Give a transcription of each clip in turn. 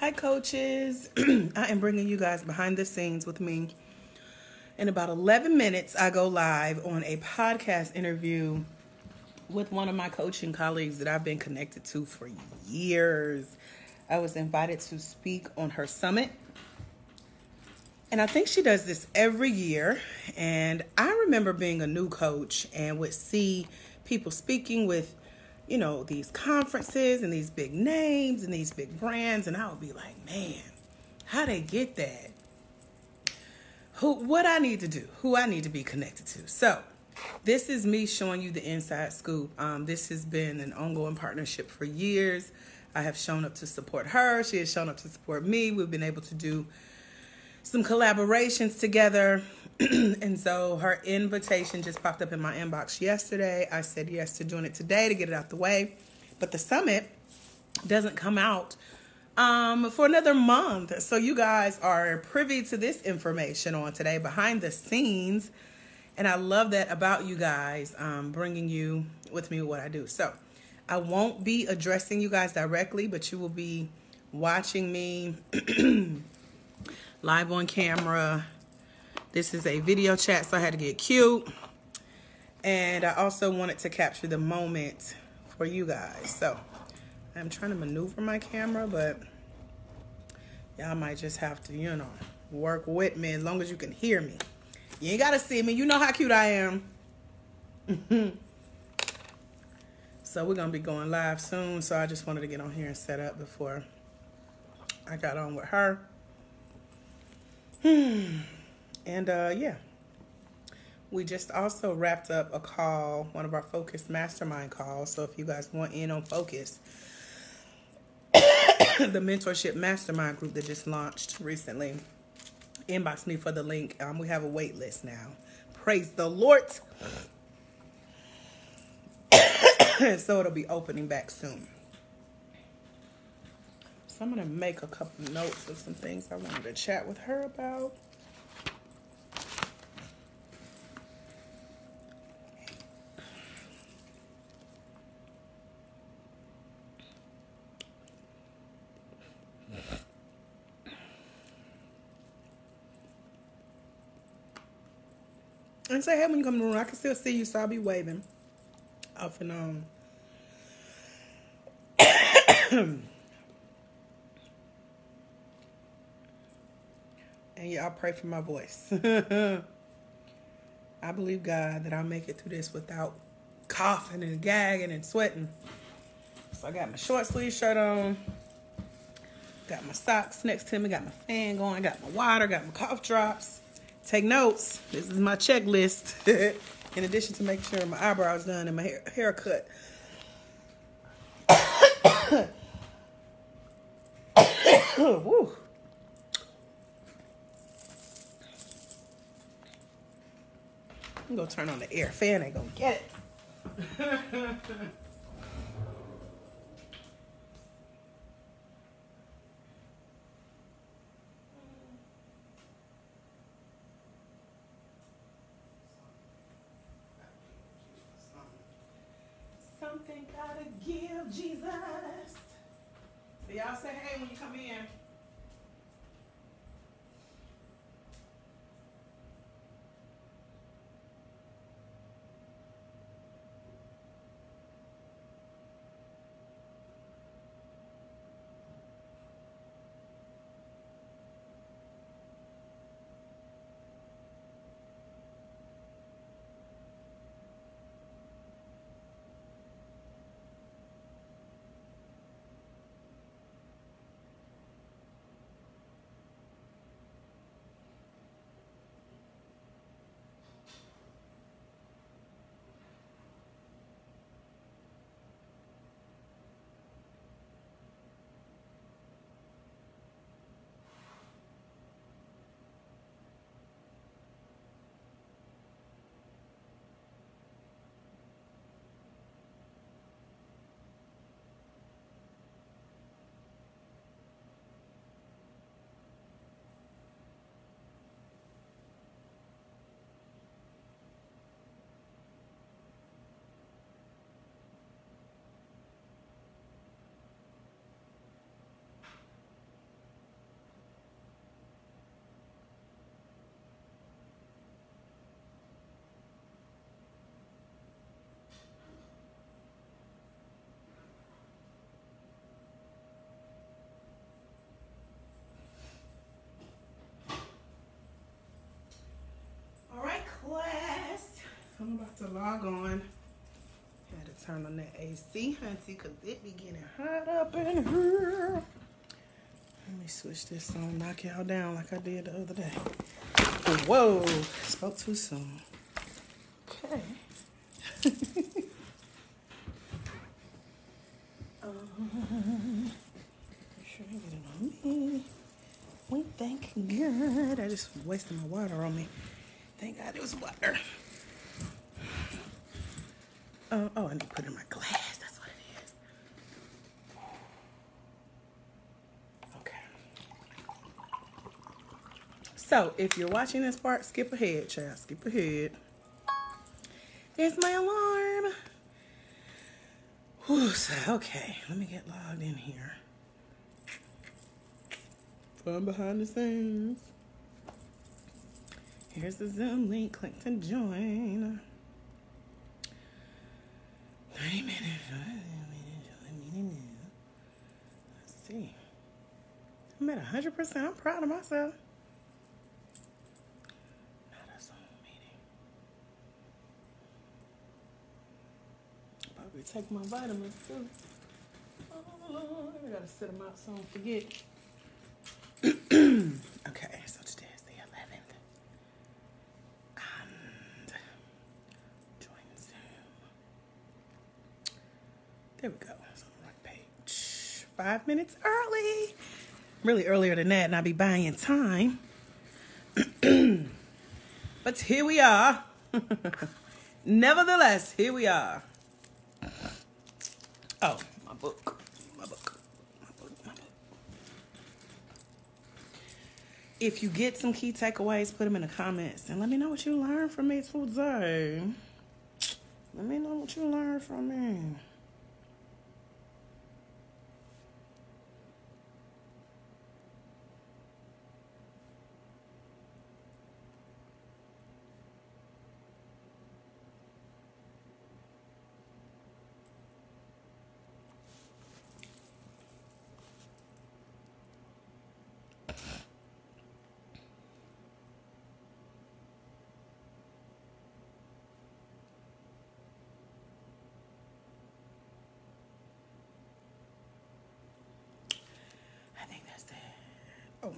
Hi, coaches. I am bringing you guys behind the scenes with me. In about 11 minutes, I go live on a podcast interview with one of my coaching colleagues that I've been connected to for years. I was invited to speak on her summit. And I think she does this every year. And I remember being a new coach and would see people speaking with you know, these conferences and these big names and these big brands, and I would be like, man, how they get that? Who, what I need to do, who I need to be connected to. So, this is me showing you the inside scoop. Um, this has been an ongoing partnership for years. I have shown up to support her. She has shown up to support me. We've been able to do some collaborations together. and so her invitation just popped up in my inbox yesterday. I said yes to doing it today to get it out the way. But the summit doesn't come out um, for another month. So you guys are privy to this information on today behind the scenes. And I love that about you guys, um, bringing you with me what I do. So I won't be addressing you guys directly, but you will be watching me live on camera. This is a video chat, so I had to get cute. And I also wanted to capture the moment for you guys. So I'm trying to maneuver my camera, but y'all might just have to, you know, work with me as long as you can hear me. You ain't got to see me. You know how cute I am. so we're going to be going live soon. So I just wanted to get on here and set up before I got on with her. Hmm. And uh, yeah, we just also wrapped up a call, one of our Focus Mastermind calls. So if you guys want in on Focus, the mentorship mastermind group that just launched recently, inbox me for the link. Um, we have a wait list now. Praise the Lord. so it'll be opening back soon. So I'm going to make a couple notes of some things I wanted to chat with her about. And say hey when you come to the room. I can still see you, so I'll be waving off and on. and y'all pray for my voice. I believe God that I'll make it through this without coughing and gagging and sweating. So I got my short sleeve shirt on, got my socks next to me, got my fan going, got my water, got my cough drops. Take notes. This is my checklist. In addition to making sure my eyebrows done and my hair. Woo. I'm gonna turn on the air fan, ain't gonna get it. turn on that AC, hunty, because it be getting hot up in here. Let me switch this on, knock y'all down like I did the other day. Whoa, spoke too soon. Okay. um, make sure I get on me. We thank God. I just wasted my water on me. Thank God it was water. Oh, I need to put in my glass. That's what it is. Okay. So, if you're watching this part, skip ahead, child. Skip ahead. There's my alarm. Whew, so, okay, let me get logged in here. Fun behind the scenes. Here's the Zoom link. Click to join. 30 minutes. Let's see. I'm at 100%. I'm proud of myself. Not a Zoom meeting. Probably take my vitamins too. Oh. I gotta sit them out so I don't forget. okay, so today is the 11th. And join Zoom. There we go. On the right page. Five minutes early. Really earlier than that, and I'll be buying time. but here we are. Nevertheless, here we are. Oh, my book. My book. My book. My book. If you get some key takeaways, put them in the comments and let me know what you learned from me today. Let me know what you learned from me. I think that's it. Oh.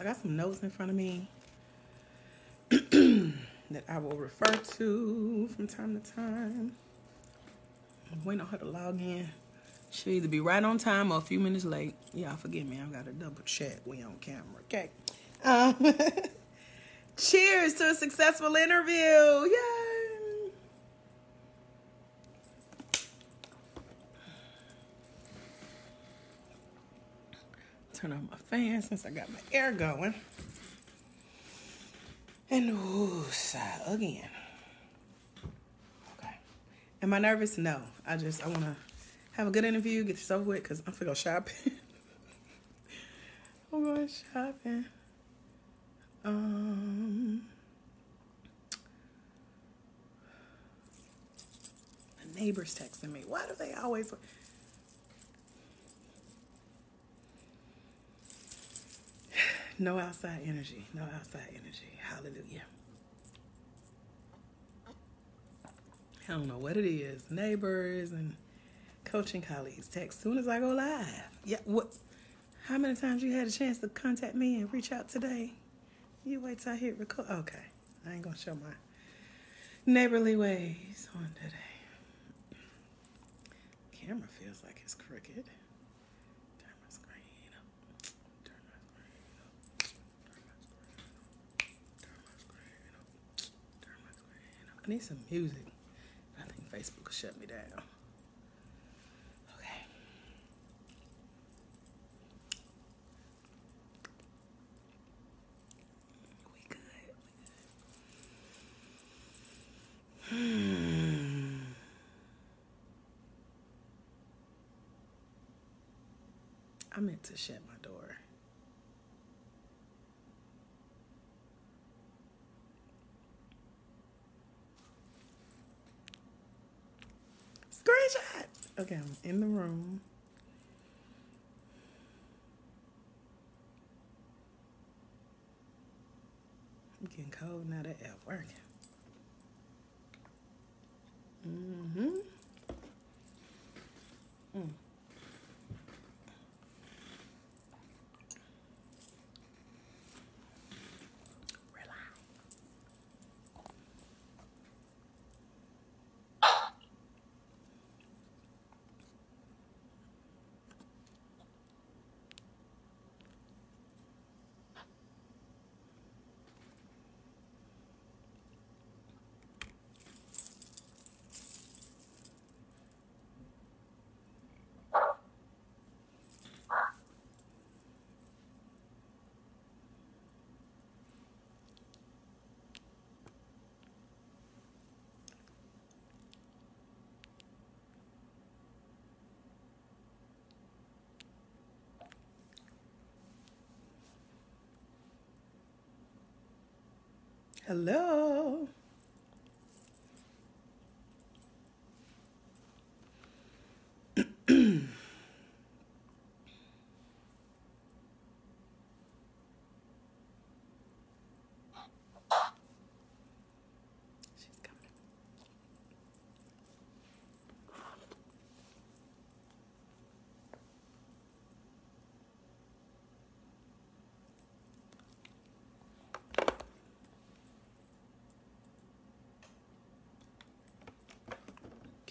I got some notes in front of me that I will refer to from time to time. I'm waiting on her to log in. She'll either be right on time or a few minutes late. Y'all forgive me, I've got to double check. We on camera, okay? Um, cheers to a successful interview. Yay! Turn on my fan since I got my air going. And ooh, sigh again. Okay. Am I nervous? No. I just I want to have a good interview, get this over with, cause I'm finna go shopping. I'm going shopping. Um, my neighbor's texting me. Why do they always? No outside energy. No outside energy. Hallelujah. I don't know what it is. Neighbors and coaching colleagues text soon as I go live. Yeah, what? How many times you had a chance to contact me and reach out today? You wait till I hit record. Okay, I ain't gonna show my neighborly ways on today. Camera feels like it's crooked. Turn my screen up. Turn my screen up. Turn my screen up. Turn my screen up. I need some music. I think Facebook will shut me down. Okay. We good. Hmm. meant to shut my door. Okay, I'm in the room. I'm getting cold now that app working. Mm-hmm. Mm. Hello.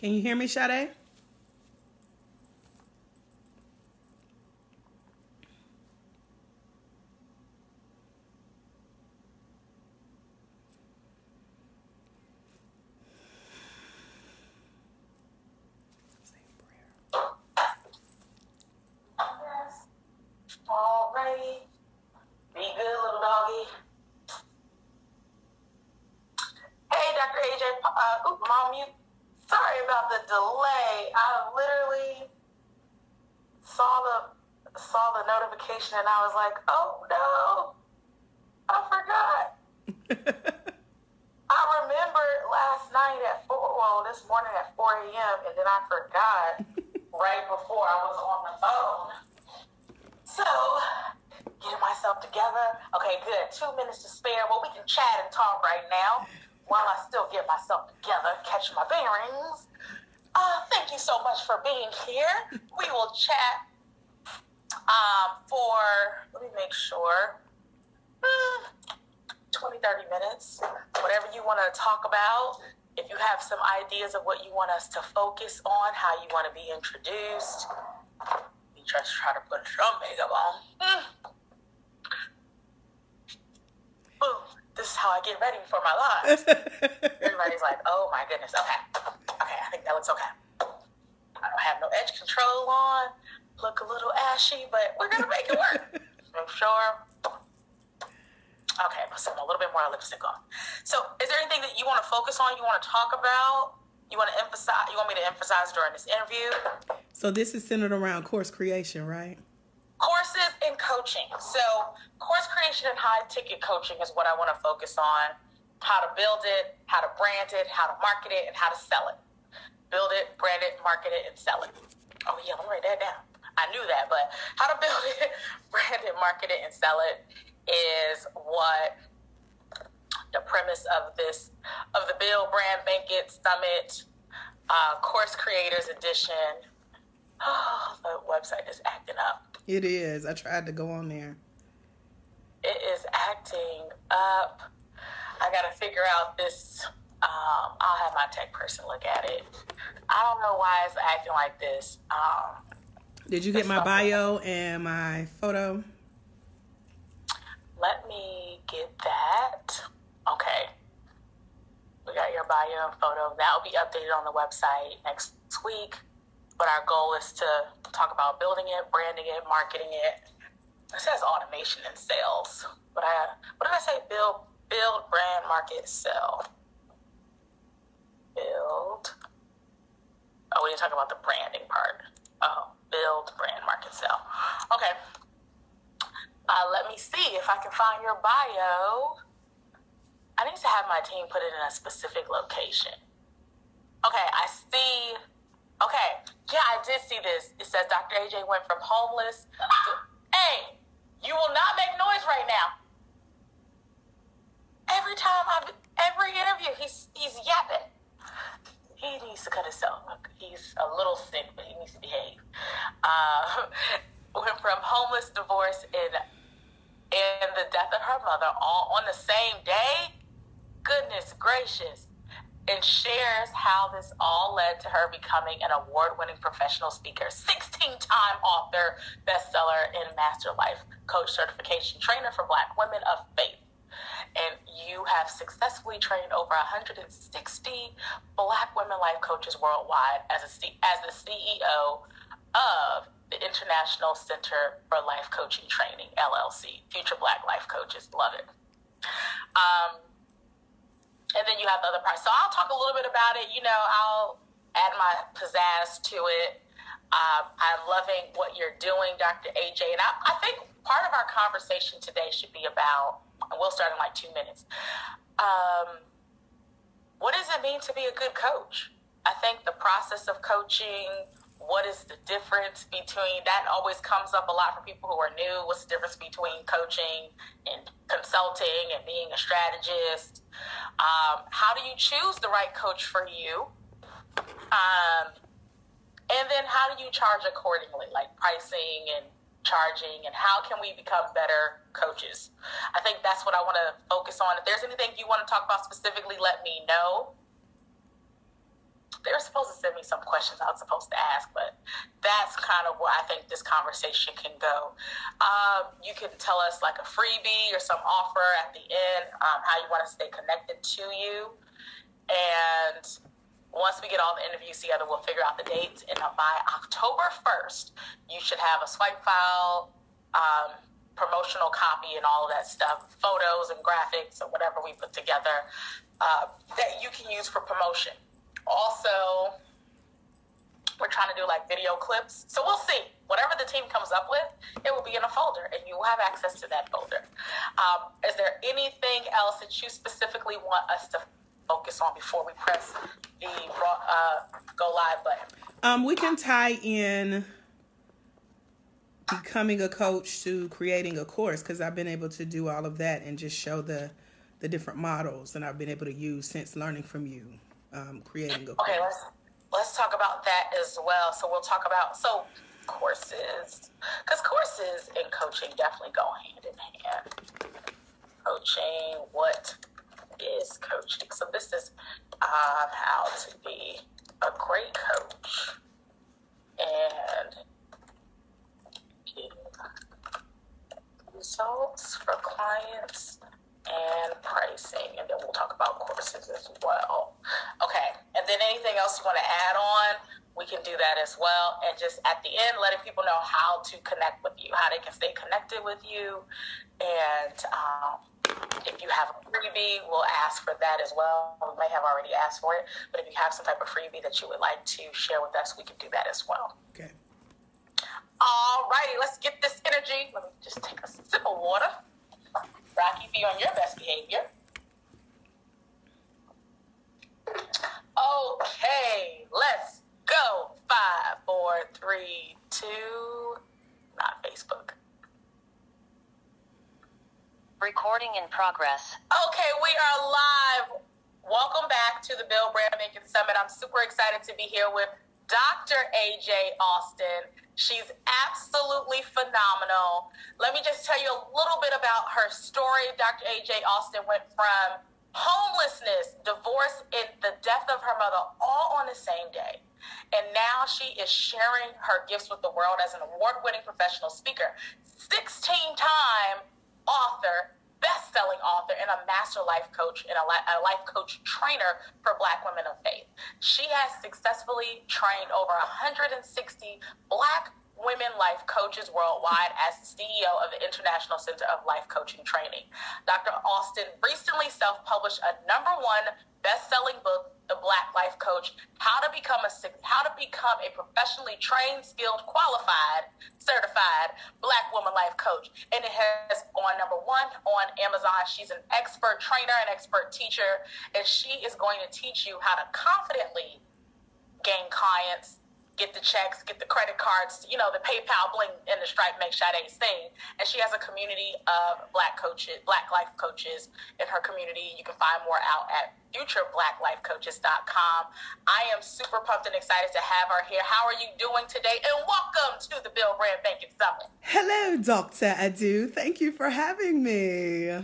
Can you hear me, Sade? Uh, mom, you. Sorry about the delay. I literally saw the saw the notification and I was like, oh no, I forgot. I remembered last night at four, well, this morning at 4 a.m. and then I forgot right before I was on the phone. So, getting myself together. Okay, good. Two minutes to spare. Well, we can chat and talk right now while I still get myself together, catch my bearings. Uh, thank you so much for being here. We will chat um, for, let me make sure, hmm, 20, 30 minutes. Whatever you want to talk about. If you have some ideas of what you want us to focus on, how you want to be introduced, we just try to put some makeup on. Mm. Boom. This is how I get ready for my live. Everybody's like, oh my goodness. Okay. Okay, I think that looks okay. I don't have no edge control on. Look a little ashy, but we're going to make it work. Make sure. Okay, put some a little bit more lipstick on. So, is there anything that you want to focus on? You want to talk about? You want to emphasize? You want me to emphasize during this interview? So this is centered around course creation, right? courses and coaching. So, course creation and high ticket coaching is what I want to focus on. How to build it, how to brand it, how to market it, and how to sell it. Build it, brand it, market it, and sell it. Oh, yeah, me write that down. I knew that, but how to build it, brand it, market it, and sell it is what the premise of this, of the Build Brand Bank It Summit uh, Course Creators Edition. Oh, the website is acting up. It is. I tried to go on there. it is acting up. I gotta figure out this. Um, I'll have my tech person look at it. I don't know why it's acting like this. Um, Did you get my bio and my photo? let me get that. Okay. We got your bio and photo. That will be updated on the website next week. But our goal is to talk about building it, branding it, marketing it. It says automation and sales. But I what did I say? Build build, brand, market, sell. Build. Oh, we didn't talk about the branding part. Oh, build, brand, market, sell. Okay. Uh, let me see if I can find your bio. I need to have my team put it in a specific location. Okay, I see. Okay, yeah, I did see this. It says Dr. AJ went from homeless. To, hey, you will not make noise right now. Every time I, every interview, he's he's yapping. He needs to cut himself. He's a little sick, but he needs to behave. Uh, went from homeless, divorce, and and the death of her mother all on the same day. Goodness gracious and shares how this all led to her becoming an award winning professional speaker, 16 time author, bestseller, and Master Life Coach certification trainer for Black women of faith. And you have successfully trained over 160 Black women life coaches worldwide as, a, as the CEO of the International Center for Life Coaching Training, LLC. Future Black Life Coaches. Love it. Um, and then you have the other parts. So I'll talk a little bit about it. You know, I'll add my pizzazz to it. Um, I'm loving what you're doing, Dr. AJ. And I, I, think part of our conversation today should be about, we'll start in like two minutes. Um, what does it mean to be a good coach? I think the process of coaching, what is the difference between that always comes up a lot for people who are new what's the difference between coaching and consulting and being a strategist um, how do you choose the right coach for you um, and then how do you charge accordingly like pricing and charging and how can we become better coaches i think that's what i want to focus on if there's anything you want to talk about specifically let me know they were supposed to send me some questions I was supposed to ask, but that's kind of where I think this conversation can go. Um, you can tell us like a freebie or some offer at the end, um, how you want to stay connected to you. And once we get all the interviews together, we'll figure out the dates. And by October 1st, you should have a swipe file, um, promotional copy, and all of that stuff, photos and graphics or whatever we put together uh, that you can use for promotion also we're trying to do like video clips. So we'll see. Whatever the team comes up with, it will be in a folder, and you will have access to that folder. Um, is there anything else that you specifically want us to focus on before we press the uh, go live button? Um, we can tie in becoming a coach to creating a course because I've been able to do all of that and just show the the different models that I've been able to use since learning from you um, creating a okay let's let's talk about that as well. So we'll talk about so courses because courses and coaching definitely go hand in hand. Coaching what is coaching so this is uh, how to be a great coach and results for clients and pricing, and then we'll talk about courses as well. Okay, and then anything else you want to add on, we can do that as well. And just at the end, letting people know how to connect with you, how they can stay connected with you. And um, if you have a freebie, we'll ask for that as well. We may have already asked for it, but if you have some type of freebie that you would like to share with us, we can do that as well. Okay. All righty, let's get this energy. Let me just take a sip of water. Rocky, be on your best behavior. Okay, let's go. Five, four, three, two. Not Facebook. Recording in progress. Okay, we are live. Welcome back to the Build Brand Bank It Summit. I'm super excited to be here with Dr. AJ Austin. She's absolutely phenomenal. Let me just tell you a little bit about her story. Dr. AJ Austin went from homelessness, divorce, and the death of her mother all on the same day. And now she is sharing her gifts with the world as an award winning professional speaker, 16 time author, best selling author and a master life coach and a, life coach trainer for Black women of faith. She has successfully trained over 160 Black women life coaches worldwide as CEO of the International Center of Life Coaching Training. Dr. Austin recently self published a number one best selling book, the Black Life Coach, how to become a how to become a professionally trained, skilled, qualified, certified Black woman life coach. And it has on number one on Amazon. She's an expert trainer, an expert teacher, and she is going to teach you how to confidently gain clients get the checks, get the credit cards, you know, the PayPal bling and the Stripe make Sade sing. And she has a community of black coaches, black life coaches in her community. You can find more out at futureblacklifecoaches.com. I am super pumped and excited to have her here. How are you doing today? And welcome to the Build Brand Bank It Summit. Hello, Dr. Adu. Thank you for having me.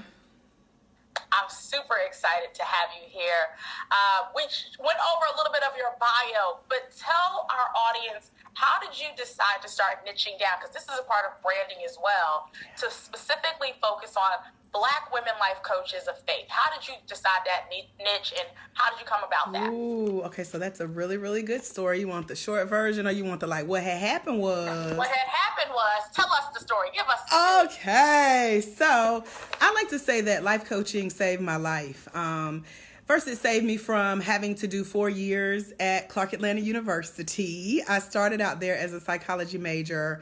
I'm super excited to have you here. Uh, we went over a little bit of your bio, but tell our audience how did you decide to start niching down? Because this is a part of branding as well, to specifically focus on Black women life coaches of faith. How did you decide that niche and how did you come about that? Ooh, okay, so that's a really, really good story. You want the short version or you want the like what had happened was? What had happened was, tell us the story. Give us Okay, so I like to say that life coaching saved my life. Um, First, it saved me from having to do four years at Clark Atlanta University. I started out there as a psychology major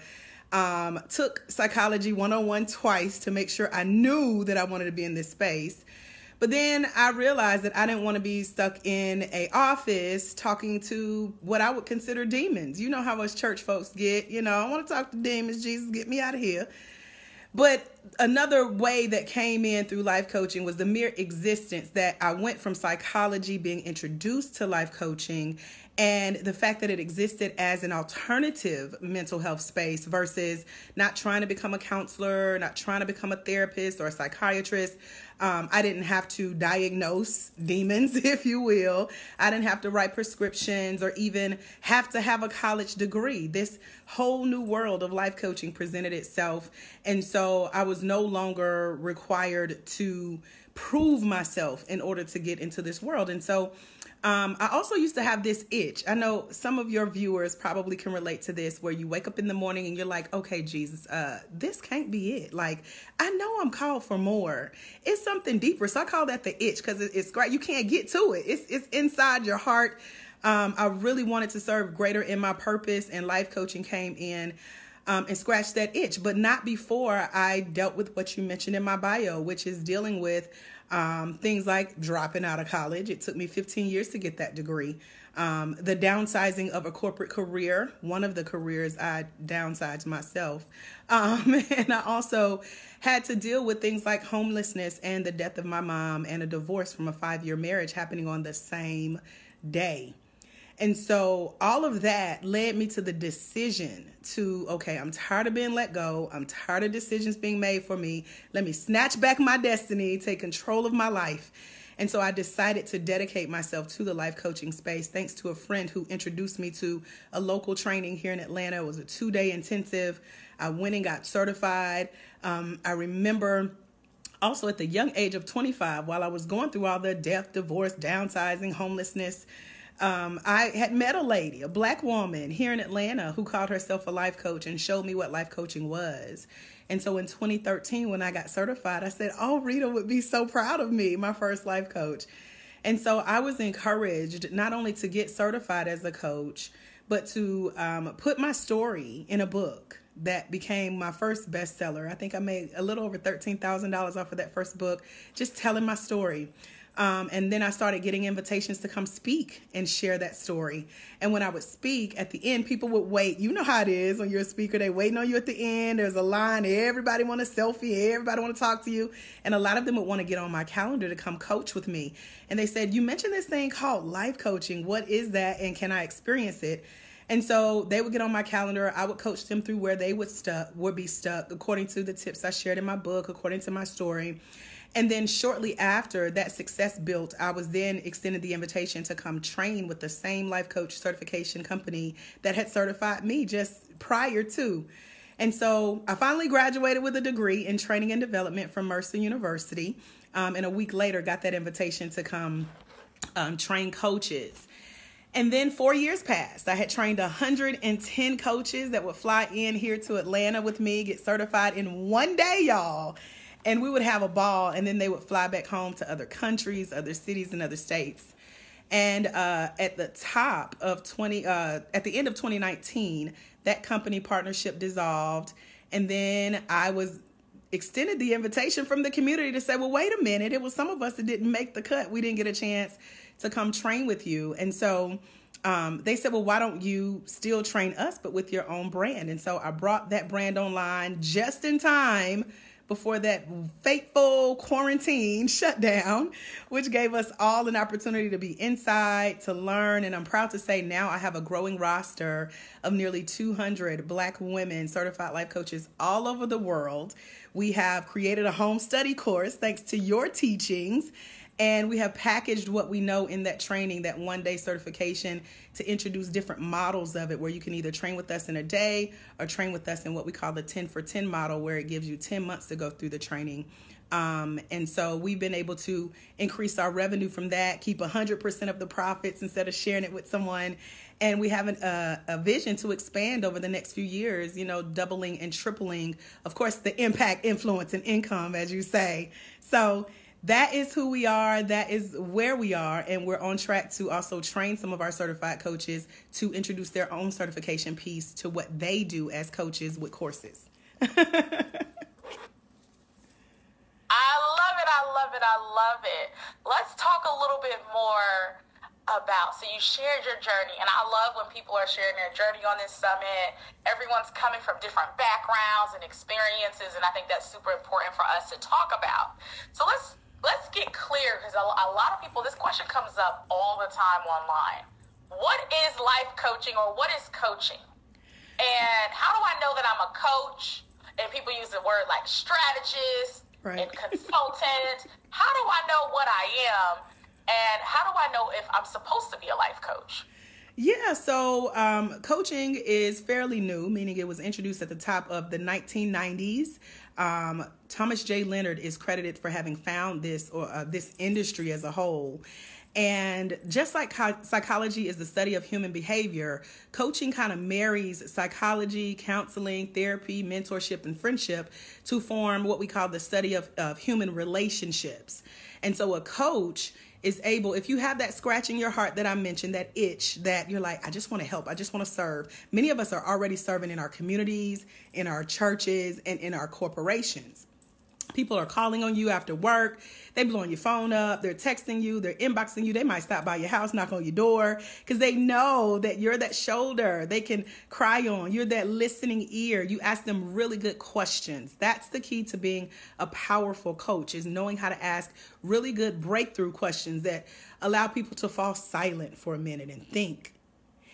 um, took psychology 101 twice to make sure I knew that I wanted to be in this space. But then I realized that I didn't want to be stuck in a office talking to what I would consider demons. You know how us church folks get, you know, I want to talk to demons, Jesus, get me out of here. But another way that came in through life coaching was the mere existence that I went from psychology being introduced to life coaching and the fact that it existed as an alternative mental health space versus not trying to become a counselor, not trying to become a therapist or a psychiatrist. Um, I didn't have to diagnose demons, if you will. I didn't have to write prescriptions or even have to have a college degree. This whole new world of life coaching presented itself. And so I was no longer required to prove myself in order to get into this world. And so um, I also used to have this itch. I know some of your viewers probably can relate to this where you wake up in the morning and you're like, okay, Jesus, uh, this can't be it. Like, I know I'm called for more. It's something deeper. So I call that the itch because it's great. You can't get to it, it's, it's inside your heart. Um, I really wanted to serve greater in my purpose, and life coaching came in. Um, and scratch that itch, but not before I dealt with what you mentioned in my bio, which is dealing with um, things like dropping out of college. It took me 15 years to get that degree. Um, the downsizing of a corporate career, one of the careers I downsized myself. Um, and I also had to deal with things like homelessness and the death of my mom and a divorce from a five year marriage happening on the same day. And so all of that led me to the decision to, okay, I'm tired of being let go. I'm tired of decisions being made for me. Let me snatch back my destiny, take control of my life. And so I decided to dedicate myself to the life coaching space thanks to a friend who introduced me to a local training here in Atlanta. It was a two day intensive. I went and got certified. Um, I remember also at the young age of 25, while I was going through all the death, divorce, downsizing, homelessness, um, I had met a lady, a black woman here in Atlanta, who called herself a life coach and showed me what life coaching was. And so in 2013, when I got certified, I said, Oh, Rita would be so proud of me, my first life coach. And so I was encouraged not only to get certified as a coach, but to um, put my story in a book that became my first bestseller. I think I made a little over $13,000 off of that first book, just telling my story. Um, and then I started getting invitations to come speak and share that story. And when I would speak at the end, people would wait. You know how it is when you're a speaker, they waiting on you at the end. There's a line, everybody want a selfie, everybody want to talk to you. And a lot of them would want to get on my calendar to come coach with me. And they said, You mentioned this thing called life coaching. What is that? And can I experience it? And so they would get on my calendar. I would coach them through where they would stuck would be stuck according to the tips I shared in my book, according to my story. And then shortly after that success built, I was then extended the invitation to come train with the same life coach certification company that had certified me just prior to. And so I finally graduated with a degree in training and development from Mercer University. Um, and a week later, got that invitation to come um, train coaches. And then four years passed. I had trained 110 coaches that would fly in here to Atlanta with me, get certified in one day, y'all and we would have a ball and then they would fly back home to other countries other cities and other states And uh, at the top of 20, uh, at the end of 2019, that company partnership dissolved. And then I was extended the invitation from the community to say, well, wait a minute. It was some of us that didn't make the cut. We didn't get a chance to come train with you. And so um, they said, well, why don't you still train us, but with your own brand? And so I brought that brand online just in time before that fateful quarantine shutdown, which gave us all an opportunity to be inside, to learn. And I'm proud to say now I have a growing roster of nearly 200 Black women certified life coaches all over the world. We have created a home study course thanks to your teachings. And we have packaged what we know in that training, that one day certification, to introduce different models of it where you can either train with us in a day or train with us in what we call the 10 for 10 model, where it gives you 10 months to go through the training. Um, and so we've been able to increase our revenue from that, keep 100% of the profits instead of sharing it with someone. And we have an, uh, a vision to expand over the next few years, you know, doubling and tripling, of course, the impact, influence, and income, as you say. So that is who we are. That is where we are. And we're on track to also train some of our certified coaches to introduce their own certification piece to what they do as coaches with courses. I love it. I love it. I love it. Let's talk a little bit more about so you shared your journey and i love when people are sharing their journey on this summit everyone's coming from different backgrounds and experiences and i think that's super important for us to talk about so let's let's get clear because a, a lot of people, this question comes up all the time online. What is life coaching or what is coaching? And how do I know that I'm a coach? And people use the word like strategist right. and consultant. how do I know what I am? And how do I know if I'm supposed to be a life coach? Yeah, so um, coaching is fairly new, meaning it was introduced at the top of the 1990s. Um, Thomas J. Leonard is credited for having found this or uh, this industry as a whole. And just like psychology is the study of human behavior, coaching kind of marries psychology, counseling, therapy, mentorship, and friendship to form what we call the study of, of human relationships. And so a coach is able, if you have that scratch in your heart that I mentioned, that itch that you're like, I just want to help, I just want to serve. Many of us are already serving in our communities, in our churches, and in our corporations. People are calling on you after work. They blowing your phone up. They're texting you. They're inboxing you. They might stop by your house, knock on your door because they know that you're that shoulder they can cry on. You're that listening ear. You ask them really good questions. That's the key to being a powerful coach is knowing how to ask really good breakthrough questions that allow people to fall silent for a minute and think.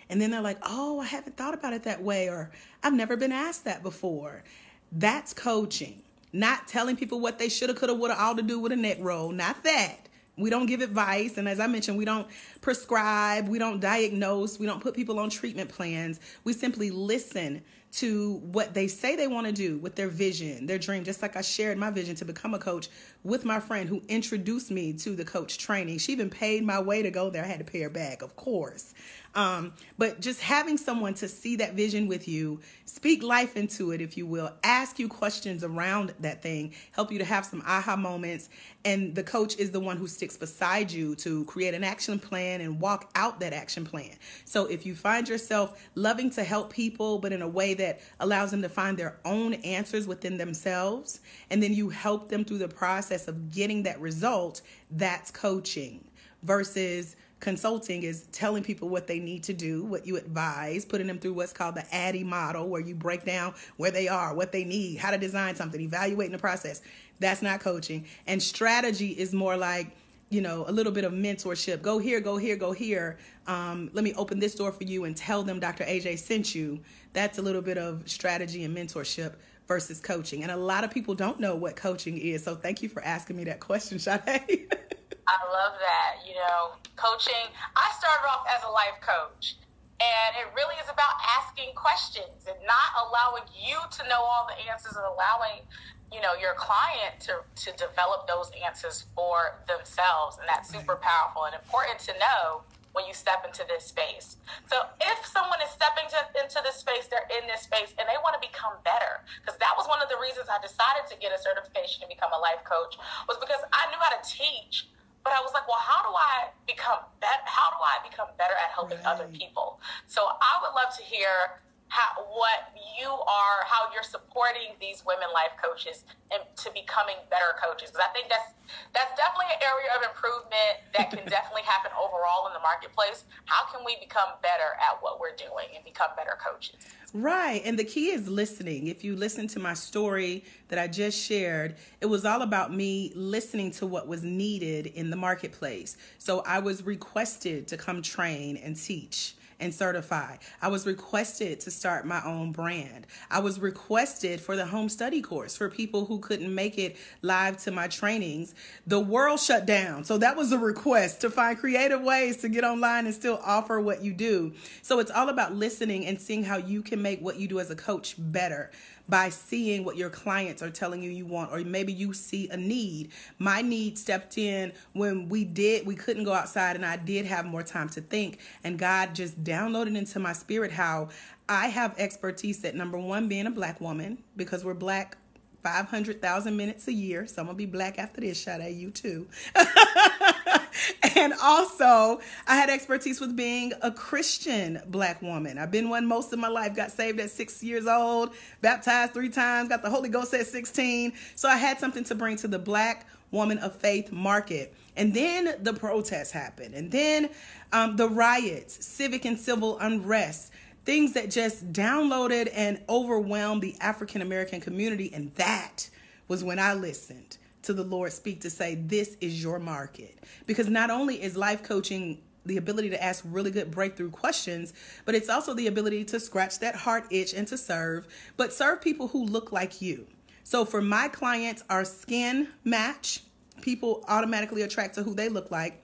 And then they're like, oh, I haven't thought about it that way, or I've never been asked that before. That's coaching not telling people what they shoulda, coulda, woulda, all to do with a neck roll. Not that. We don't give advice. And as I mentioned, we don't prescribe, we don't diagnose, we don't put people on treatment plans. We simply listen to what they say they want to do with their vision, their dream. Just like I shared my vision to become a coach with my friend who introduced me to the coach training. She even paid my way to go there. I had to pay her back, of course. Um, but just having someone to see that vision with you, speak life into it, if you will, ask you questions around that thing, help you to have some aha moments. And the coach is the one who sticks beside you to create an action plan and walk out that action plan. So if you find yourself loving to help people, but in a way that allows them to find their own answers within themselves, and then you help them through the process of getting that result, that's coaching versus Consulting is telling people what they need to do, what you advise, putting them through what's called the ADDIE model, where you break down where they are, what they need, how to design something, evaluating the process. That's not coaching. And strategy is more like, you know, a little bit of mentorship. Go here, go here, go here. Um, let me open this door for you and tell them Dr. AJ sent you. That's a little bit of strategy and mentorship versus coaching. And a lot of people don't know what coaching is. So thank you for asking me that question, Sade. I love that. You know, coaching, I started off as a life coach. And it really is about asking questions and not allowing you to know all the answers and allowing, you know, your client to, to develop those answers for themselves. And that's super powerful and important to know when you step into this space. So if someone is stepping to, into this space, they're in this space and they want to become better. Because that was one of the reasons I decided to get a certification to become a life coach was because I knew how to teach but I was like, well, how do I become better? How do I become better at helping Right. other people? So I would love to hear how, what you are, how you're supporting these women life coaches and to becoming better coaches. Because I think that's that's definitely an area of improvement that can definitely happen overall in the marketplace. How can we become better at what we're doing and become better coaches? Right. And the key is listening. If you listen to my story that I just shared, it was all about me listening to what was needed in the marketplace. So I was requested to come train and teach and certify. I was requested to start my own brand. I was requested for the home study course for people who couldn't make it live to my trainings. The world shut down. So that was a request to find creative ways to get online and still offer what you do. So it's all about listening and seeing how you can make what you do as a coach better by seeing what your clients are telling you you want or maybe you see a need my need stepped in when we did we couldn't go outside and i did have more time to think and god just downloaded into my spirit how i have expertise at number one being a black woman because we're black 500,000 minutes a year. So I'm going to be black after this, shout at you too. and also, I had expertise with being a Christian black woman. I've been one most of my life, got saved at six years old, baptized three times, got the Holy Ghost at 16. So I had something to bring to the black woman of faith market. And then the protests happened. And then um, the riots, civic and civil unrest things that just downloaded and overwhelmed the African American community. And that was when I listened to the Lord speak to say, This is your market. Because not only is life coaching the ability to ask really good breakthrough questions, but it's also the ability to scratch that heart itch and to serve, but serve people who look like you. So for my clients, our skin match, people automatically attract to who they look like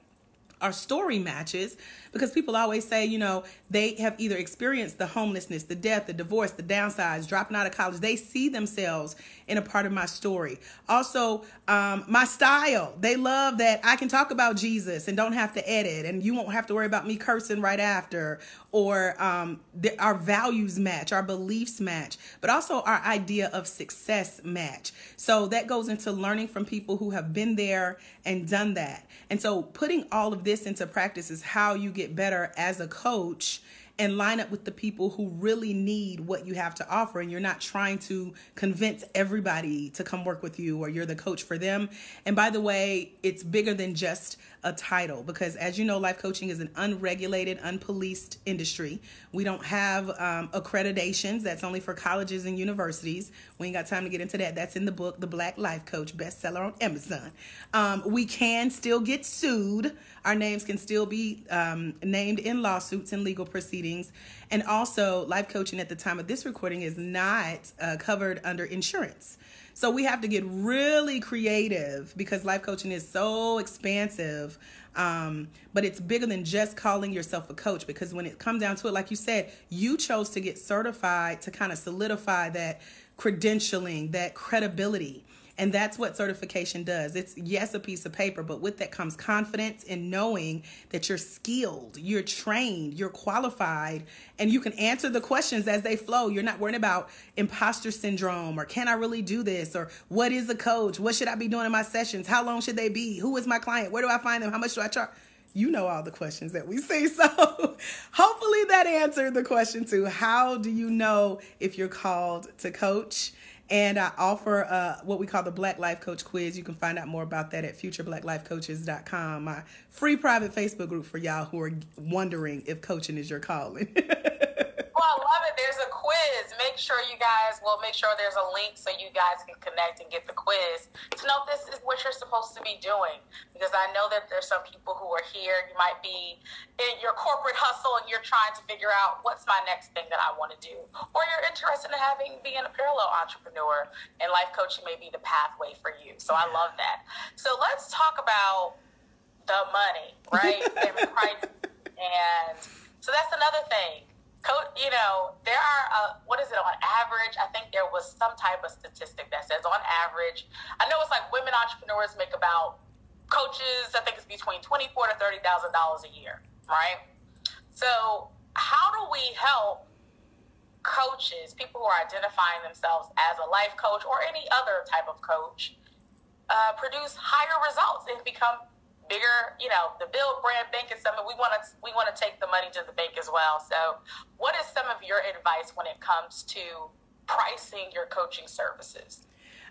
our story matches because people always say, you know, they have either experienced the homelessness, the death, the divorce, the downsides, dropping out of college. They see themselves in a part of my story. Also, um, my style. They love that I can talk about Jesus and don't have to edit, and you won't have to worry about me cursing right after. Or um, the, our values match, our beliefs match, but also our idea of success match. So that goes into learning from people who have been there and done that. And so putting all of this into practice is how you get better as a coach and line up with the people who really need what you have to offer and you're not trying to convince everybody to come work with you or you're the coach for them. And by the way it's bigger than just a title because as you know life coaching is an unregulated unpoliced industry. We don't have um, accreditations. That's only for colleges and universities. We ain't got time to get into that. That's in the book the black life coach bestseller on amazon. Um, we can still get sued. Our names can still be um, named in lawsuits and legal proceedings. And also, life coaching at the time of this recording is not uh, covered under insurance. So we have to get really creative because life coaching is so expansive. Um, but it's bigger than just calling yourself a coach because when it comes down to it, like you said, you chose to get certified to kind of solidify that credentialing, that credibility. And that's what certification does. It's yes, a piece of paper, but with that comes confidence in knowing that you're skilled, you're trained, you're qualified, and you can answer the questions as they flow. You're not worrying about imposter syndrome or can I really do this or what is a coach? What should I be doing in my sessions? How long should they be? Who is my client? Where do I find them? How much do I charge? You know all the questions that we see. So hopefully that answered the question too. How do you know if you're called to coach? And I offer uh, what we call the Black Life Coach Quiz. You can find out more about that at futureblacklifecoaches.com, my free private Facebook group for y'all who are wondering if coaching is your calling. Well, I love it. There's a quiz. Make sure you guys, well, make sure there's a link so you guys can connect and get the quiz to know this is what you're supposed to be doing. Because I know that there's some people who are here. You might be in your corporate hustle and you're trying to figure out what's my next thing that I want to do. Or you're interested in having being a parallel entrepreneur and life coaching may be the pathway for you. So I love that. So let's talk about the money, right? and, right? and so that's another thing. Co- you know, there are, uh, what is it on average? I think there was some type of statistic that says on average, I know it's like women entrepreneurs make about coaches, I think it's between twenty four to thirty thousand dollars a year, right? So how do we help coaches, people who are identifying themselves as a life coach or any other type of coach, uh, produce higher results and become bigger, you know, the Build Brand Bank It Summit. We want to we want to take the money to the bank as well. So, what is some of your advice when it comes to pricing your coaching services?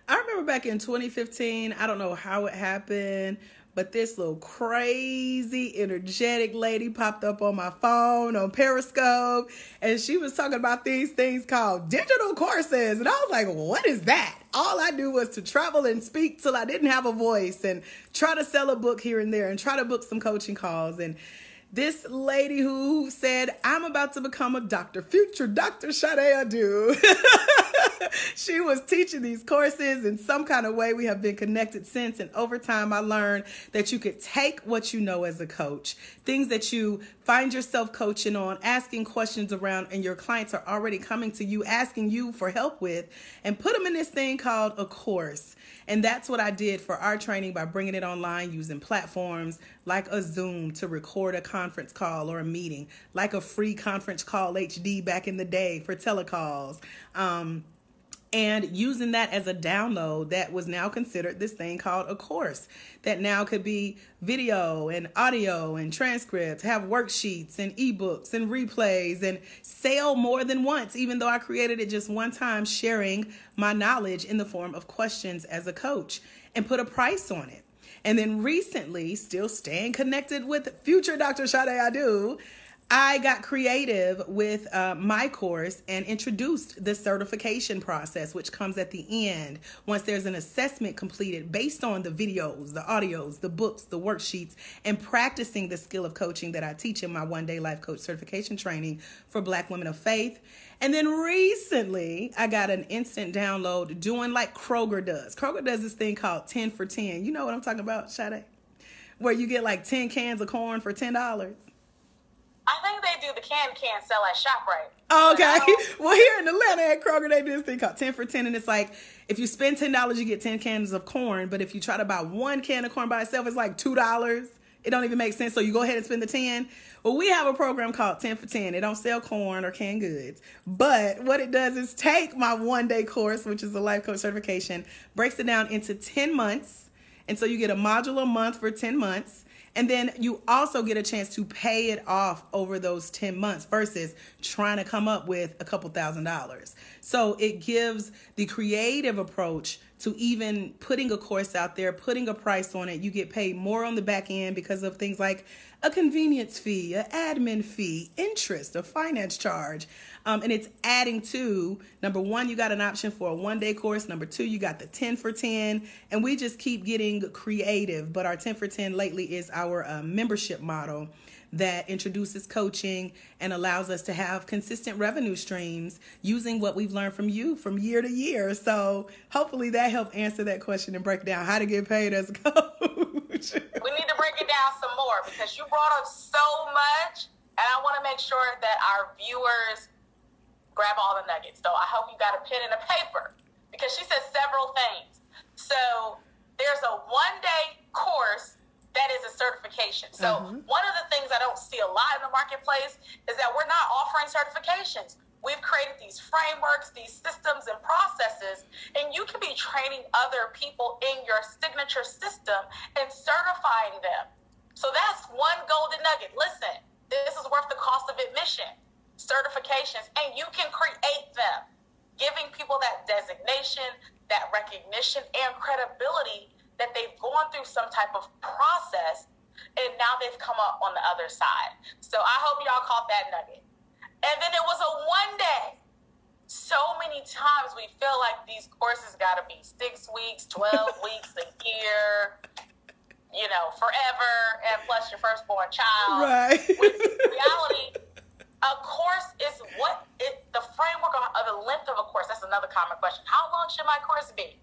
I remember back in 2015, I don't know how it happened, but this little crazy, energetic lady popped up on my phone on Periscope, and she was talking about these things called digital courses. And I was like, what is that? All I do was to travel and speak till I didn't have a voice and try to sell a book here and there and try to book some coaching calls. And this lady who said, I'm about to become a doctor, future Dr. Sade Adu. she was teaching these courses in some kind of way. We have been connected since. And over time, I learned that you could take what you know as a coach, things that you find yourself coaching on, asking questions around, and your clients are already coming to you asking you for help with, and put them in this thing called a course. And that's what I did for our training by bringing it online using platforms like a Zoom to record a conference call or a meeting, like a free conference call HD back in the day for telecalls. Um, and using that as a download that was now considered this thing called a course that now could be video and audio and transcripts have worksheets and ebooks and replays and sell more than once even though i created it just one time sharing my knowledge in the form of questions as a coach and put a price on it. And then recently still staying connected with future dr Sade Adu I got creative with uh, my course and introduced the certification process, which comes at the end once there's an assessment completed based on the videos, the audios, the books, the worksheets, and practicing the skill of coaching that I teach in my one day life coach certification training for Black women of faith. And then recently, I got an instant download doing like Kroger does. Kroger does this thing called 10 for 10. You know what I'm talking about, Sade? Where you get like 10 cans of corn for $10. I think they do the can can sell at ShopRite. Okay. Um, well, here in Atlanta at Kroger, they do this thing called 10 for 10. And it's like, if you spend $10, you get 10 cans of corn. But if you try to buy one can of corn by itself, it's like $2. It don't even make sense. So you go ahead and spend the 10. Well, we have a program called 10 for 10. It don't sell corn or canned goods. But what it does is take my one day course, which is a life coach certification, breaks it down into 10 months. And so you get a module a month for 10 months. And then you also get a chance to pay it off over those 10 months versus trying to come up with a couple thousand dollars. So it gives the creative approach to even putting a course out there, putting a price on it. You get paid more on the back end because of things like a convenience fee, an admin fee, interest, a finance charge. Um, and it's adding to number one, you got an option for a one day course. Number two, you got the 10 for 10. And we just keep getting creative. But our 10 for 10 lately is our uh, membership model that introduces coaching and allows us to have consistent revenue streams using what we've learned from you from year to year. So hopefully that helped answer that question and break down how to get paid as a coach. we need to break it down some more because you brought up so much and I want to make sure that our viewers grab all the nuggets. So I hope you got a pen and a paper because she says several things. So there's a one day course that is a certification. So uh-huh. one of the things I don't see a lot in the marketplace is that we're not offering certifications. We've created these frameworks, these systems and processes, and you can be training other people in your signature system and certifying them. So that's one golden nugget. Listen, this is worth the cost of admission certifications, and you can create them, giving people that designation, that recognition, and credibility that they've gone through some type of process and now they've come up on the other side. So I hope y'all caught that nugget. And then it was a one day. So many times we feel like these courses got to be six weeks, 12 weeks, a year, you know, forever, and plus your firstborn child. Right. Reality, a course is what it, the framework of, of the length of a course. That's another common question. How long should my course be?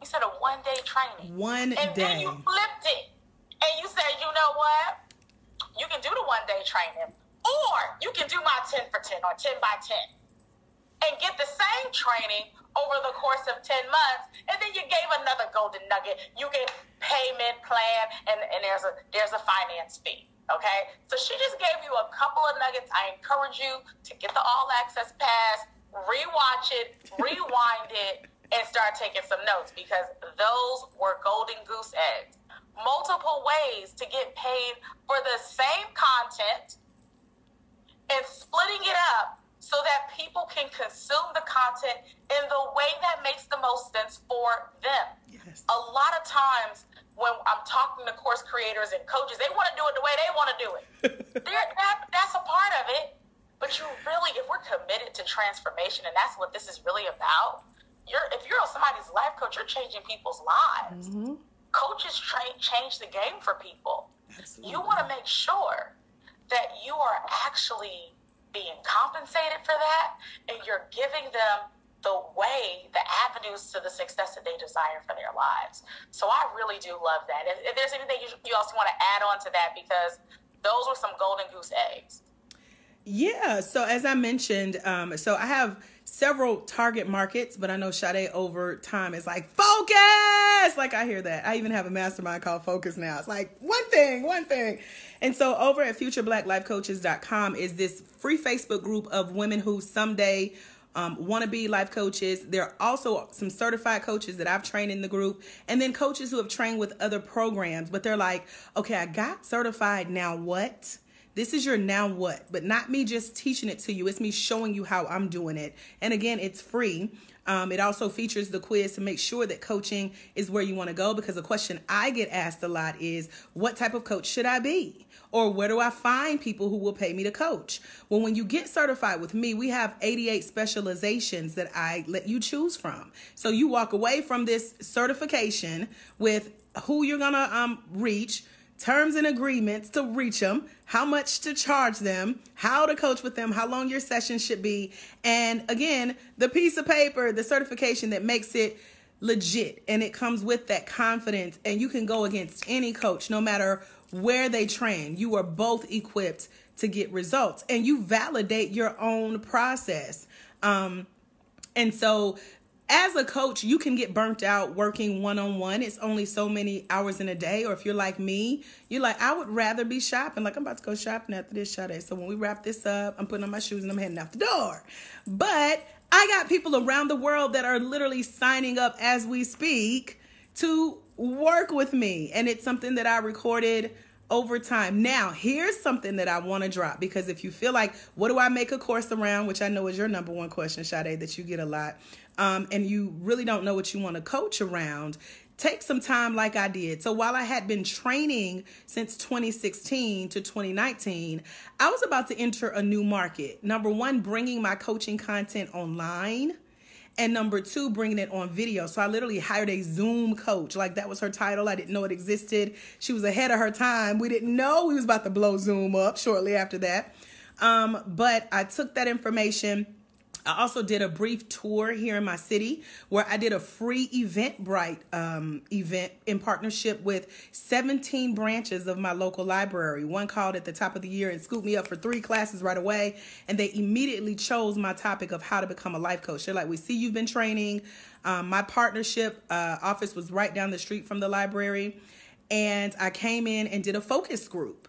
You said a one day training. One and day. And then you flipped it. And you said, you know what? You can do the one day training. Or you can do my 10 for 10 or 10 by 10 and get the same training over the course of 10 months. And then you gave another golden nugget. You get payment plan and, and there's a there's a finance fee. Okay, so she just gave you a couple of nuggets. I encourage you to get the all access pass, rewatch it, rewind it, and start taking some notes because those were golden goose eggs. Multiple ways ways to get paid for the same content and splitting it up so that people can consume the content in the way that makes the most sense for them. Yes. A lot of times when I'm talking to course creators and coaches, they want to do it the way they want to do it. that, that's a part of it. But you really, if we're committed to transformation, and that's what this is really about, you're if you're somebody's life coach, you're changing people's lives. Mm-hmm. Coaches train change the game for people. Absolutely. You want to make sure that you are actually being compensated for that, and you're giving them the way, the avenues to the success that they desire for their lives. So I really do love that. If, if there's anything you, you also want to add on to that, because those were some golden goose eggs. Yeah. So as I mentioned, um, so I have several target markets, but I know Sade over time is like focus. Like I hear that. I even have a mastermind called Focus now. It's like one thing, one thing. And so over at futureblackLifeCoaches.com is this free Facebook group of women who someday um, want to be life coaches. There are also some certified coaches that I've trained in the group, and then coaches who have trained with other programs. But they're like, okay, I got certified. Now what? This is your now what, but not me just teaching it to you. It's me showing you how I'm doing it. And again, it's free. Um, it also features the quiz to make sure that coaching is where you want to go because a question I get asked a lot is what type of coach should I be? Or where do I find people who will pay me to coach? Well, when you get certified with me, we have 88 specializations that I let you choose from. So you walk away from this certification with who you're going to um, reach terms and agreements to reach them, how much to charge them, how to coach with them, how long your session should be, and again, the piece of paper, the certification that makes it legit and it comes with that confidence and you can go against any coach no matter where they train. You are both equipped to get results and you validate your own process. Um and so as a coach, you can get burnt out working one on one. It's only so many hours in a day. Or if you're like me, you're like, I would rather be shopping. Like, I'm about to go shopping after this Sade. So when we wrap this up, I'm putting on my shoes and I'm heading out the door. But I got people around the world that are literally signing up as we speak to work with me. And it's something that I recorded over time. Now, here's something that I want to drop because if you feel like, what do I make a course around, which I know is your number one question, Sade, that you get a lot, um, and you really don't know what you want to coach around, take some time like I did. So while I had been training since 2016 to 2019, I was about to enter a new market. Number one, bringing my coaching content online. And number two, bringing it on video. So I literally hired a Zoom coach. Like that was her title. I didn't know it existed. She was ahead of her time. We didn't know we was about to blow Zoom up shortly after that. Um, but I took that information I also did a brief tour here in my city where I did a free Eventbrite um, event in partnership with 17 branches of my local library. One called at the top of the year and scooped me up for three classes right away. And they immediately chose my topic of how to become a life coach. They're like, We see you've been training. Um, my partnership uh, office was right down the street from the library. And I came in and did a focus group.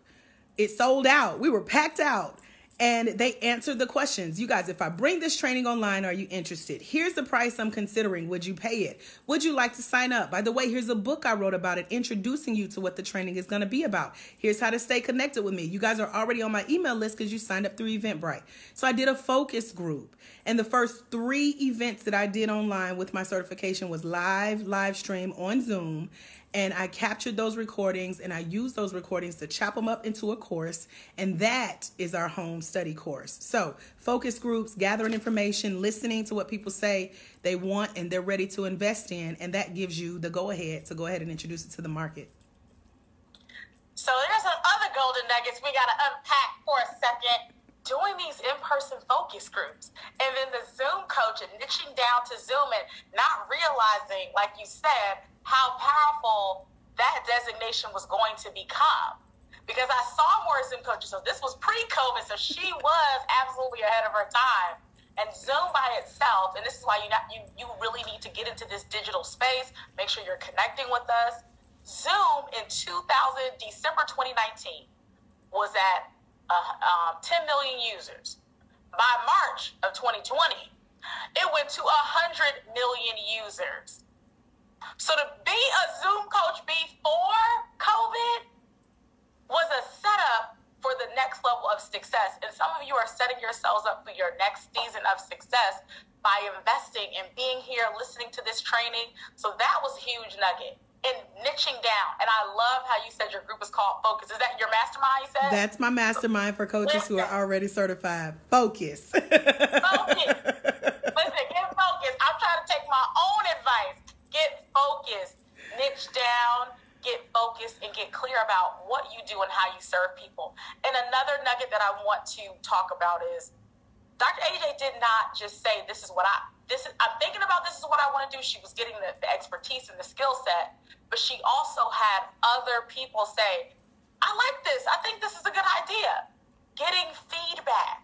It sold out. We were packed out and they answered the questions. You guys, if I bring this training online, are you interested? Here's the price I'm considering. Would you pay it? Would you like to sign up? By the way, here's a book I wrote about it, introducing you to what the training is going to be about. Here's how to stay connected with me. You guys are already on my email list because you signed up through Eventbrite. So I did a focus group. And the first three events that I did online with my certification was live, live stream on Zoom and I captured those recordings and I used those recordings to chop them up into a course. And that is our home study course. So, focus groups, gathering information, listening to what people say they want and they're ready to invest in. And that gives you the go ahead to go ahead and introduce it to the market. So, there's some other golden nuggets we got to unpack for a second doing these in-person focus groups and then the zoom coach and niching down to zoom and not realizing like you said how powerful that designation was going to become. Because I saw more Zoom coaches, so this was pre-COVID, so she was absolutely ahead of her time. And Zoom by itself, and this is why you not, you you really need to get into this digital space. Make sure you're connecting with us. Zoom in 2000 December 2019 was at um, 10 million users. By March of 2020, it went to 100 million users. So to be a Zoom coach before COVID was a setup for the next level of success. And some of you are setting yourselves up for your next season of success by investing and being here, listening to this training. So that was huge nugget. And niching down. And I love how you said your group is called Focus. Is that your mastermind, you said? That's my mastermind for coaches who are already certified. Focus. focus. Listen, get focused. I'm trying to take my own advice. Get focused. Niche down, get focused, and get clear about what you do and how you serve people. And another nugget that I want to talk about is Dr. AJ did not just say, This is what I this is I'm thinking about this is what I want to do. She was getting the, the expertise and the skill set, but she also had other people say, I like this. I think this is a good idea. Getting feedback.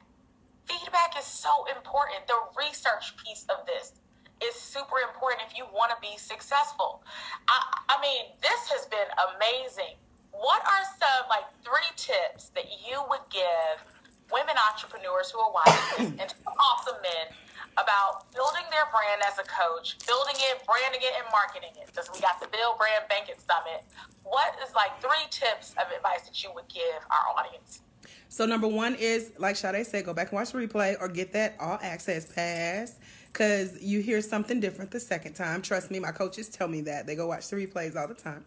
Feedback is so important. The research piece of this is super important if you want to be successful. I, I mean, this has been amazing. What are some like three tips that you would give women entrepreneurs who are watching this and awesome men about building their brand as a coach, building it, branding it, and marketing it. Because we got the Build Brand Bank It Summit. What is like three tips of advice that you would give our audience? So number one is like Sade said, go back and watch the replay or get that all access pass because you hear something different the second time. Trust me, my coaches tell me that they go watch the replays all the time.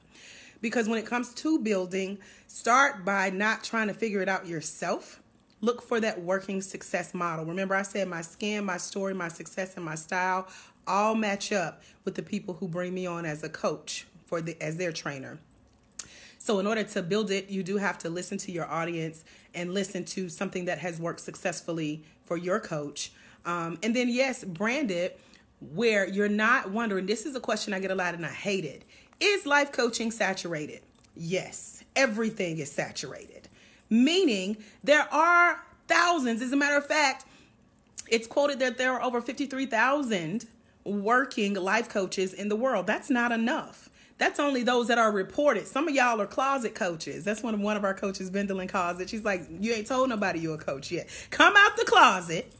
Because when it comes to building, start by not trying to figure it out yourself look for that working success model. Remember, I said my skin, my story, my success, and my style all match up with the people who bring me on as a coach for the as their trainer. So, in order to build it, you do have to listen to your audience and listen to something that has worked successfully for your coach. Um, and then, yes, brand it where you're not wondering. This is a question I get a lot and I hate it. Is life coaching saturated? Yes, everything is saturated meaning there are thousands. As a matter of fact, it's quoted that there are over 53,000 working life coaches in the world. That's not enough. That's only those that are reported. Some of y'all are closet coaches. That's one of one of our coaches, Vendolin, calls it. She's like, you ain't told nobody you're a coach yet. Come out the closet,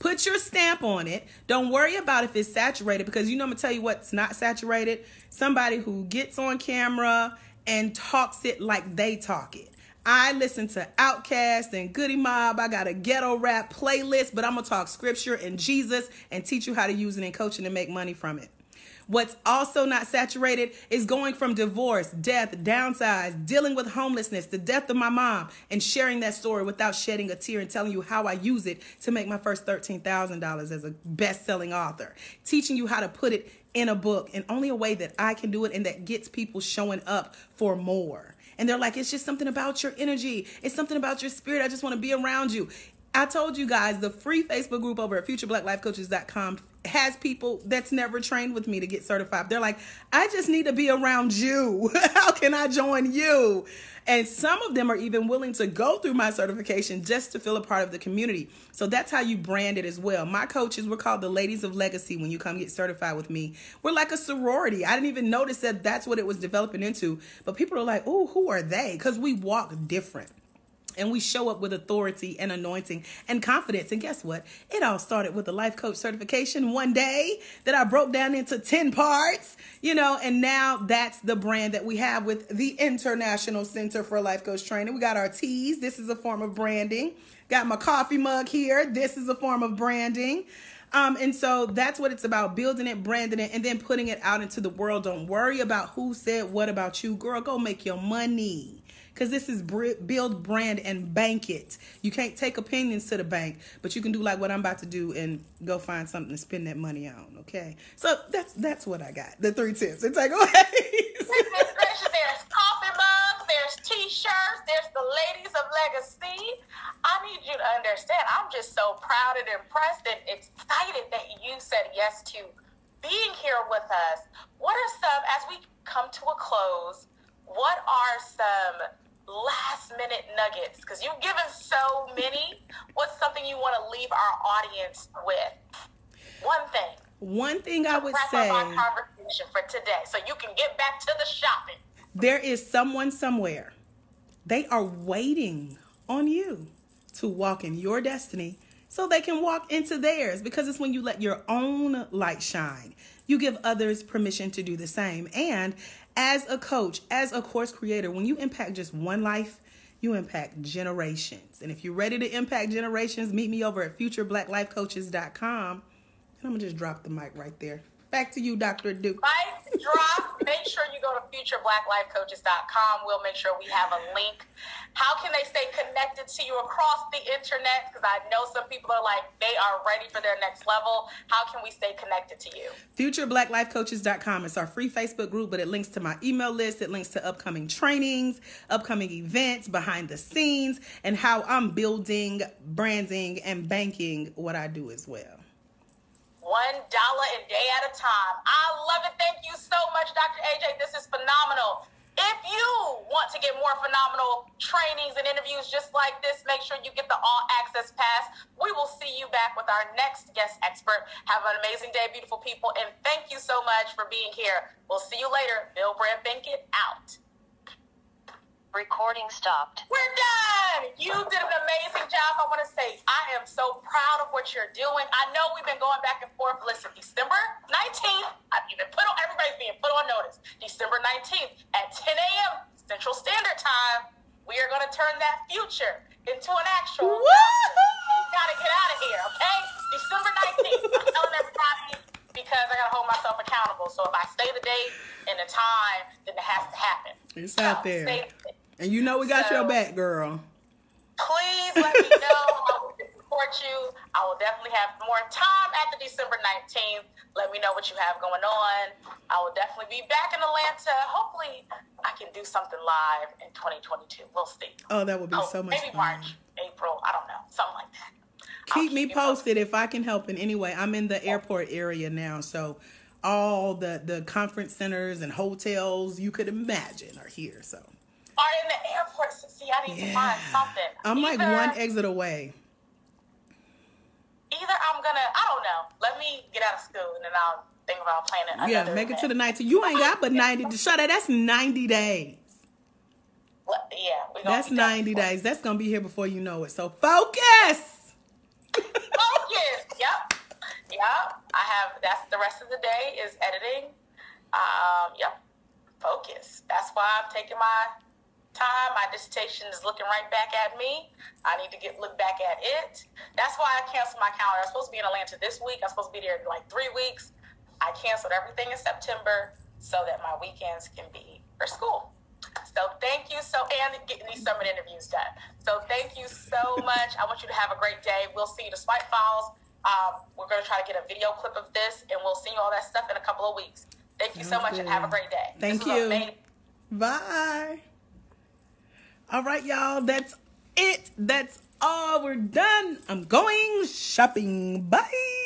put your stamp on it. Don't worry about if it's saturated because you know I'm gonna tell you what's not saturated. Somebody who gets on camera and talks it like they talk it. I listen to Outkast and Goodie Mob. I got a ghetto rap playlist, but I'm gonna talk scripture and Jesus and teach you how to use it in coaching and make money from it. What's also not saturated is going from divorce, death, downsize, dealing with homelessness, the death of my mom, and sharing that story without shedding a tear and telling you how I use it to make my first $13,000 as a best selling author. Teaching you how to put it in a book in only a way that I can do it and that gets people showing up for more and they're like, it's just something about your energy. It's something about your spirit. I just want to be around you. I told you guys the free Facebook group over at futureblackLifeCoaches.com has people that's never trained with me to get certified. They're like, I just need to be around you. How can I join you? And some of them are even willing to go through my certification just to feel a part of the community. So that's how you brand it as well. My coaches, we're called the Ladies of Legacy when you come get certified with me. We're like a sorority. I didn't even notice that that's what it was developing into. But people are like, oh, who are they? Because we walk different and we show up with authority and anointing and confidence. And guess what? It all started with a life coach certification one day that I broke down into 10 parts, you know, and now that's the brand that we have with the International Center for Life Coach Training. We got our teas. This is a form of branding. Got my coffee mug here. This is a form of branding. Um, and so that's what it's about building it, branding it, and then putting it out into the world. Don't worry about who said what about you. Girl, go make your money because this is build brand and bank it. You can't take opinions to the bank, but you can do like what I'm about to do and go find something to spend that money on. Okay, so that's that's what I got. The three tips and takeaways. there's coffee mugs, there's t-shirts, there's the ladies of legacy. I need you to understand. I'm just so proud and impressed and excited that you said yes to being here with us. What are some as we come to a close? What are some last minute nuggets? Because you've given so many. What's something you want to leave our audience with? One thing. One thing I would say. Our conversation for today, so you can get back to the shopping. There is someone somewhere. They are waiting on you to walk in your destiny so they can walk into theirs because it's when you let your own light shine. You give others permission to do the same. And as a coach, as a course creator, when you impact just one life, you impact generations. And if you're ready to impact generations, meet me over at futureblackLifeCoaches.com. And I'm going to just drop the mic right there. Back to you, Dr. Duke. Mic drop. Make sure you go to futureblacklifecoaches.com. We'll make sure we have a link. How can they stay connected to you across the internet? Because I know some people are like, they are ready for their next level. How can we stay connected to you? FutureBlackLifeCoaches.com. It's our free Facebook group, but it links to my email list. It links to upcoming trainings, upcoming events, behind the scenes, and how I'm building, branding, and banking what I do as well. One dollar a day at a time. I love it. Thank you so much, Dr. AJ. This is phenomenal. If you want to get more phenomenal trainings and interviews just like this, make sure you get the all access pass. We will see you back with our next guest expert. Have an amazing day, beautiful people, and thank you so much for being here. We'll see you later. Build Brand Bank It out. Recording stopped. We're done. You did an amazing job. I want to say I am so proud of what you're doing. I know we've been going back and forth. Listen, December 19th, I've been put on, everybody's being put on notice. December 19th at 10 a.m. Central Standard Time, we are going to turn that future into an actual. Woo! Gotta get out of here, okay? December 19th. I'm telling everybody because I gotta hold myself accountable. So if I say the date and the time, then it has to happen. It's So, out there. say the date. And you know we got So- your back, girl. Please let me know. I will support you. I will definitely have more time after December 19th. Let me know what you have going on. I will definitely be back in Atlanta. Hopefully, I can do something live in 2022. We'll see. Oh, that would be Oh, so much maybe fun. March, April. I don't know. Something like that. Keep me posted. posted if I can help in any way. I'm in the airport area now, so all the the conference centers and hotels you could imagine are here. So Or in the airport. See, I need to find something. I'm like one exit away. Either I'm gonna, I don't know. Let me get out of school and then I'll think about planning. Yeah, make it to the event. 19. You ain't got but 90 to shut it. That's 90 days. Yeah, That's 90 before. days. That's gonna be here before you know it. So focus. Focus. Yep. Yep. I have. That's the rest of the day is editing. Um. Yep. Focus. That's why I'm taking my time. My dissertation is looking right back at me. I need to get look back at it. That's why I canceled my calendar. I was supposed to be in Atlanta this week. I'm supposed to be there in like three weeks. I canceled everything in September so that my weekends can be for school. So thank you so and getting these summit interviews done. So thank you so much. I want you to have a great day. We'll see you to Swipe Files. Um, we're going to try to get a video clip of this, and we'll see you all that stuff in a couple of weeks. Thank you so much, and have a great day. Thank you. Bye. All right, y'all. That's it. That's all. We're done. I'm going shopping. Bye.